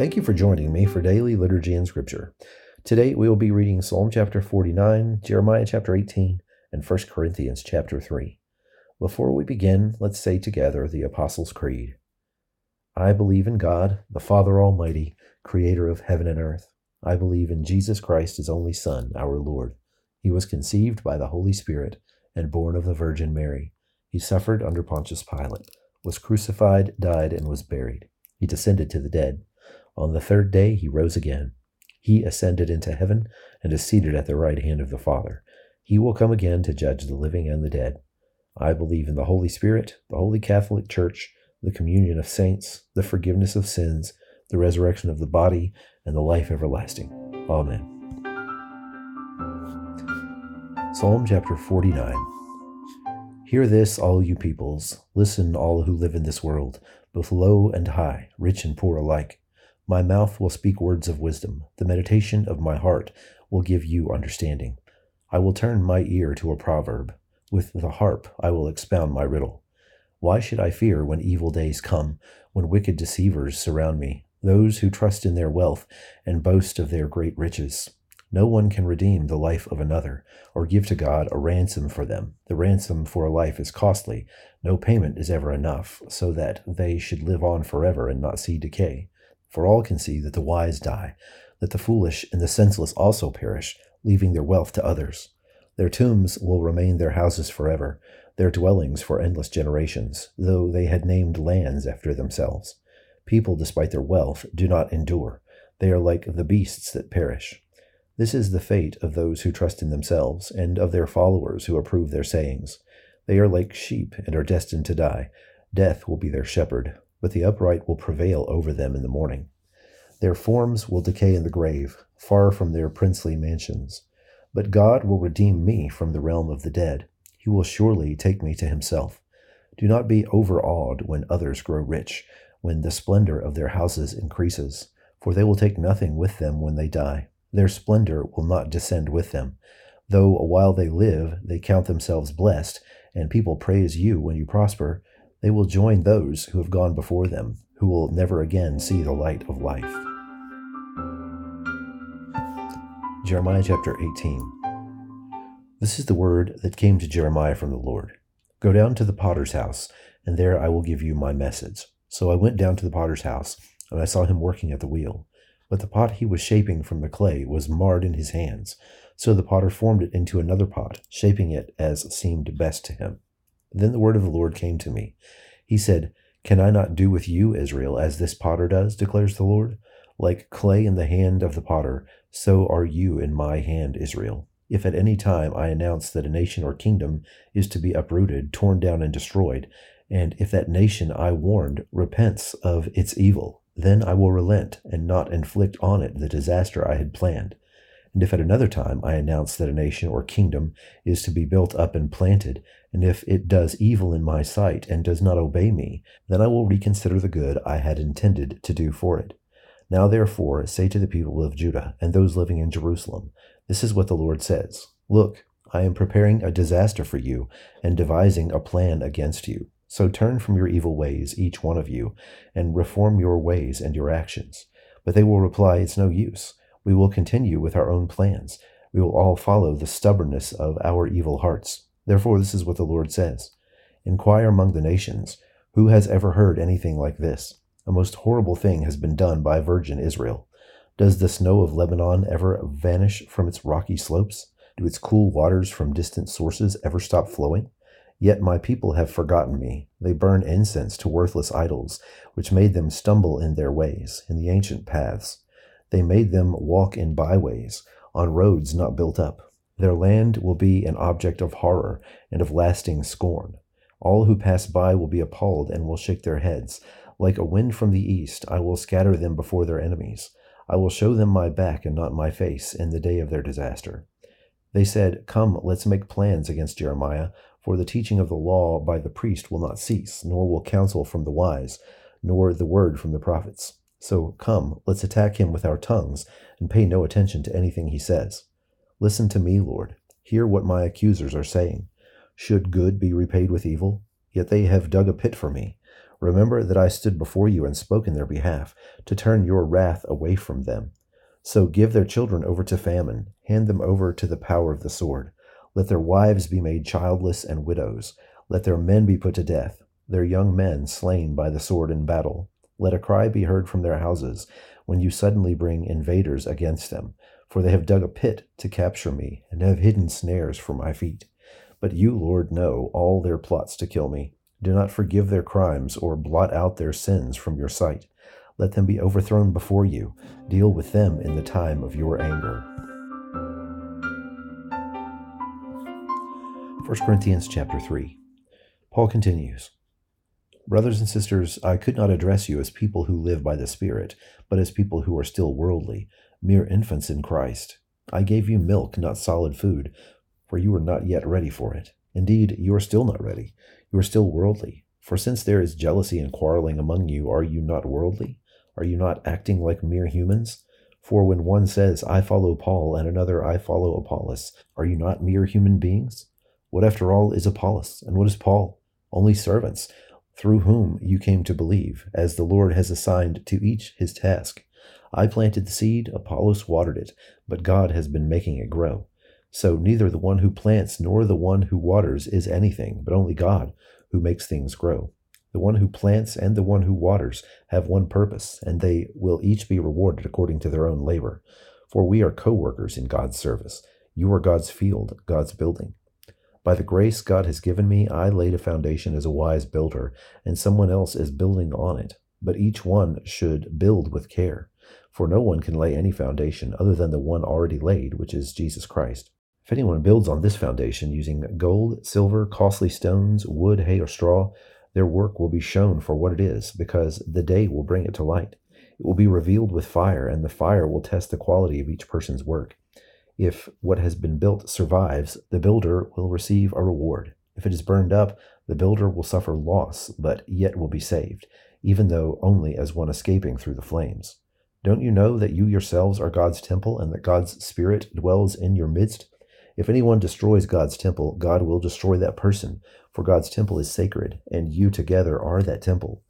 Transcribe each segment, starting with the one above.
Thank you for joining me for daily liturgy and scripture. Today we will be reading Psalm chapter 49, Jeremiah chapter 18, and 1 Corinthians chapter 3. Before we begin, let's say together the Apostles' Creed. I believe in God, the Father Almighty, creator of heaven and earth. I believe in Jesus Christ, his only Son, our Lord. He was conceived by the Holy Spirit and born of the Virgin Mary. He suffered under Pontius Pilate, was crucified, died, and was buried. He descended to the dead. On the third day he rose again. He ascended into heaven and is seated at the right hand of the Father. He will come again to judge the living and the dead. I believe in the Holy Spirit, the Holy Catholic Church, the communion of saints, the forgiveness of sins, the resurrection of the body, and the life everlasting. Amen. Psalm chapter 49. Hear this, all you peoples. Listen, all who live in this world, both low and high, rich and poor alike. My mouth will speak words of wisdom. The meditation of my heart will give you understanding. I will turn my ear to a proverb. With the harp I will expound my riddle. Why should I fear when evil days come, when wicked deceivers surround me, those who trust in their wealth and boast of their great riches? No one can redeem the life of another, or give to God a ransom for them. The ransom for a life is costly. No payment is ever enough, so that they should live on forever and not see decay. For all can see that the wise die, that the foolish and the senseless also perish, leaving their wealth to others. Their tombs will remain their houses forever, their dwellings for endless generations, though they had named lands after themselves. People, despite their wealth, do not endure. They are like the beasts that perish. This is the fate of those who trust in themselves, and of their followers who approve their sayings. They are like sheep and are destined to die. Death will be their shepherd but the upright will prevail over them in the morning. Their forms will decay in the grave, far from their princely mansions. But God will redeem me from the realm of the dead. He will surely take me to himself. Do not be overawed when others grow rich, when the splendor of their houses increases, for they will take nothing with them when they die. Their splendor will not descend with them. Though a while they live, they count themselves blessed, and people praise you when you prosper, they will join those who have gone before them, who will never again see the light of life. Jeremiah chapter 18. This is the word that came to Jeremiah from the Lord Go down to the potter's house, and there I will give you my message. So I went down to the potter's house, and I saw him working at the wheel. But the pot he was shaping from the clay was marred in his hands. So the potter formed it into another pot, shaping it as seemed best to him. Then the word of the Lord came to me. He said, Can I not do with you, Israel, as this potter does, declares the Lord? Like clay in the hand of the potter, so are you in my hand, Israel. If at any time I announce that a nation or kingdom is to be uprooted, torn down, and destroyed, and if that nation I warned repents of its evil, then I will relent and not inflict on it the disaster I had planned. And if at another time I announce that a nation or kingdom is to be built up and planted, and if it does evil in my sight and does not obey me, then I will reconsider the good I had intended to do for it. Now therefore say to the people of Judah and those living in Jerusalem, This is what the Lord says Look, I am preparing a disaster for you and devising a plan against you. So turn from your evil ways, each one of you, and reform your ways and your actions. But they will reply, It's no use. We will continue with our own plans. We will all follow the stubbornness of our evil hearts. Therefore, this is what the Lord says Inquire among the nations, who has ever heard anything like this? A most horrible thing has been done by virgin Israel. Does the snow of Lebanon ever vanish from its rocky slopes? Do its cool waters from distant sources ever stop flowing? Yet my people have forgotten me. They burn incense to worthless idols, which made them stumble in their ways, in the ancient paths. They made them walk in byways, on roads not built up. Their land will be an object of horror and of lasting scorn. All who pass by will be appalled and will shake their heads. Like a wind from the east, I will scatter them before their enemies. I will show them my back and not my face in the day of their disaster. They said, Come, let's make plans against Jeremiah, for the teaching of the law by the priest will not cease, nor will counsel from the wise, nor the word from the prophets. So come, let's attack him with our tongues and pay no attention to anything he says. Listen to me, Lord. Hear what my accusers are saying. Should good be repaid with evil? Yet they have dug a pit for me. Remember that I stood before you and spoke in their behalf, to turn your wrath away from them. So give their children over to famine, hand them over to the power of the sword. Let their wives be made childless and widows. Let their men be put to death, their young men slain by the sword in battle. Let a cry be heard from their houses when you suddenly bring invaders against them, for they have dug a pit to capture me and have hidden snares for my feet. But you, Lord, know all their plots to kill me. Do not forgive their crimes or blot out their sins from your sight. Let them be overthrown before you. Deal with them in the time of your anger. 1 Corinthians chapter 3. Paul continues Brothers and sisters, I could not address you as people who live by the Spirit, but as people who are still worldly, mere infants in Christ. I gave you milk, not solid food, for you were not yet ready for it. Indeed, you are still not ready. You are still worldly. For since there is jealousy and quarreling among you, are you not worldly? Are you not acting like mere humans? For when one says, I follow Paul, and another, I follow Apollos, are you not mere human beings? What, after all, is Apollos, and what is Paul? Only servants, through whom you came to believe, as the Lord has assigned to each his task. I planted the seed, Apollos watered it, but God has been making it grow. So neither the one who plants nor the one who waters is anything, but only God who makes things grow. The one who plants and the one who waters have one purpose, and they will each be rewarded according to their own labor. For we are co workers in God's service. You are God's field, God's building. By the grace God has given me, I laid a foundation as a wise builder, and someone else is building on it. But each one should build with care. For no one can lay any foundation other than the one already laid, which is Jesus Christ. If anyone builds on this foundation using gold, silver, costly stones, wood, hay, or straw, their work will be shown for what it is, because the day will bring it to light. It will be revealed with fire, and the fire will test the quality of each person's work. If what has been built survives, the builder will receive a reward. If it is burned up, the builder will suffer loss, but yet will be saved, even though only as one escaping through the flames. Don't you know that you yourselves are God's temple and that God's Spirit dwells in your midst? If anyone destroys God's temple, God will destroy that person, for God's temple is sacred, and you together are that temple.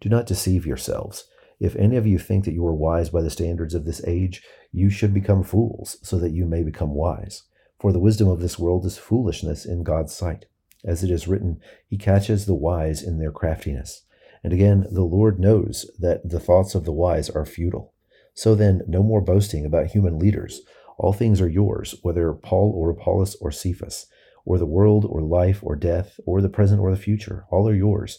Do not deceive yourselves. If any of you think that you are wise by the standards of this age, you should become fools, so that you may become wise. For the wisdom of this world is foolishness in God's sight. As it is written, He catches the wise in their craftiness. And again, the Lord knows that the thoughts of the wise are futile. So then, no more boasting about human leaders all things are yours, whether Paul or Apollos or Cephas, or the world or life or death, or the present or the future. All are yours,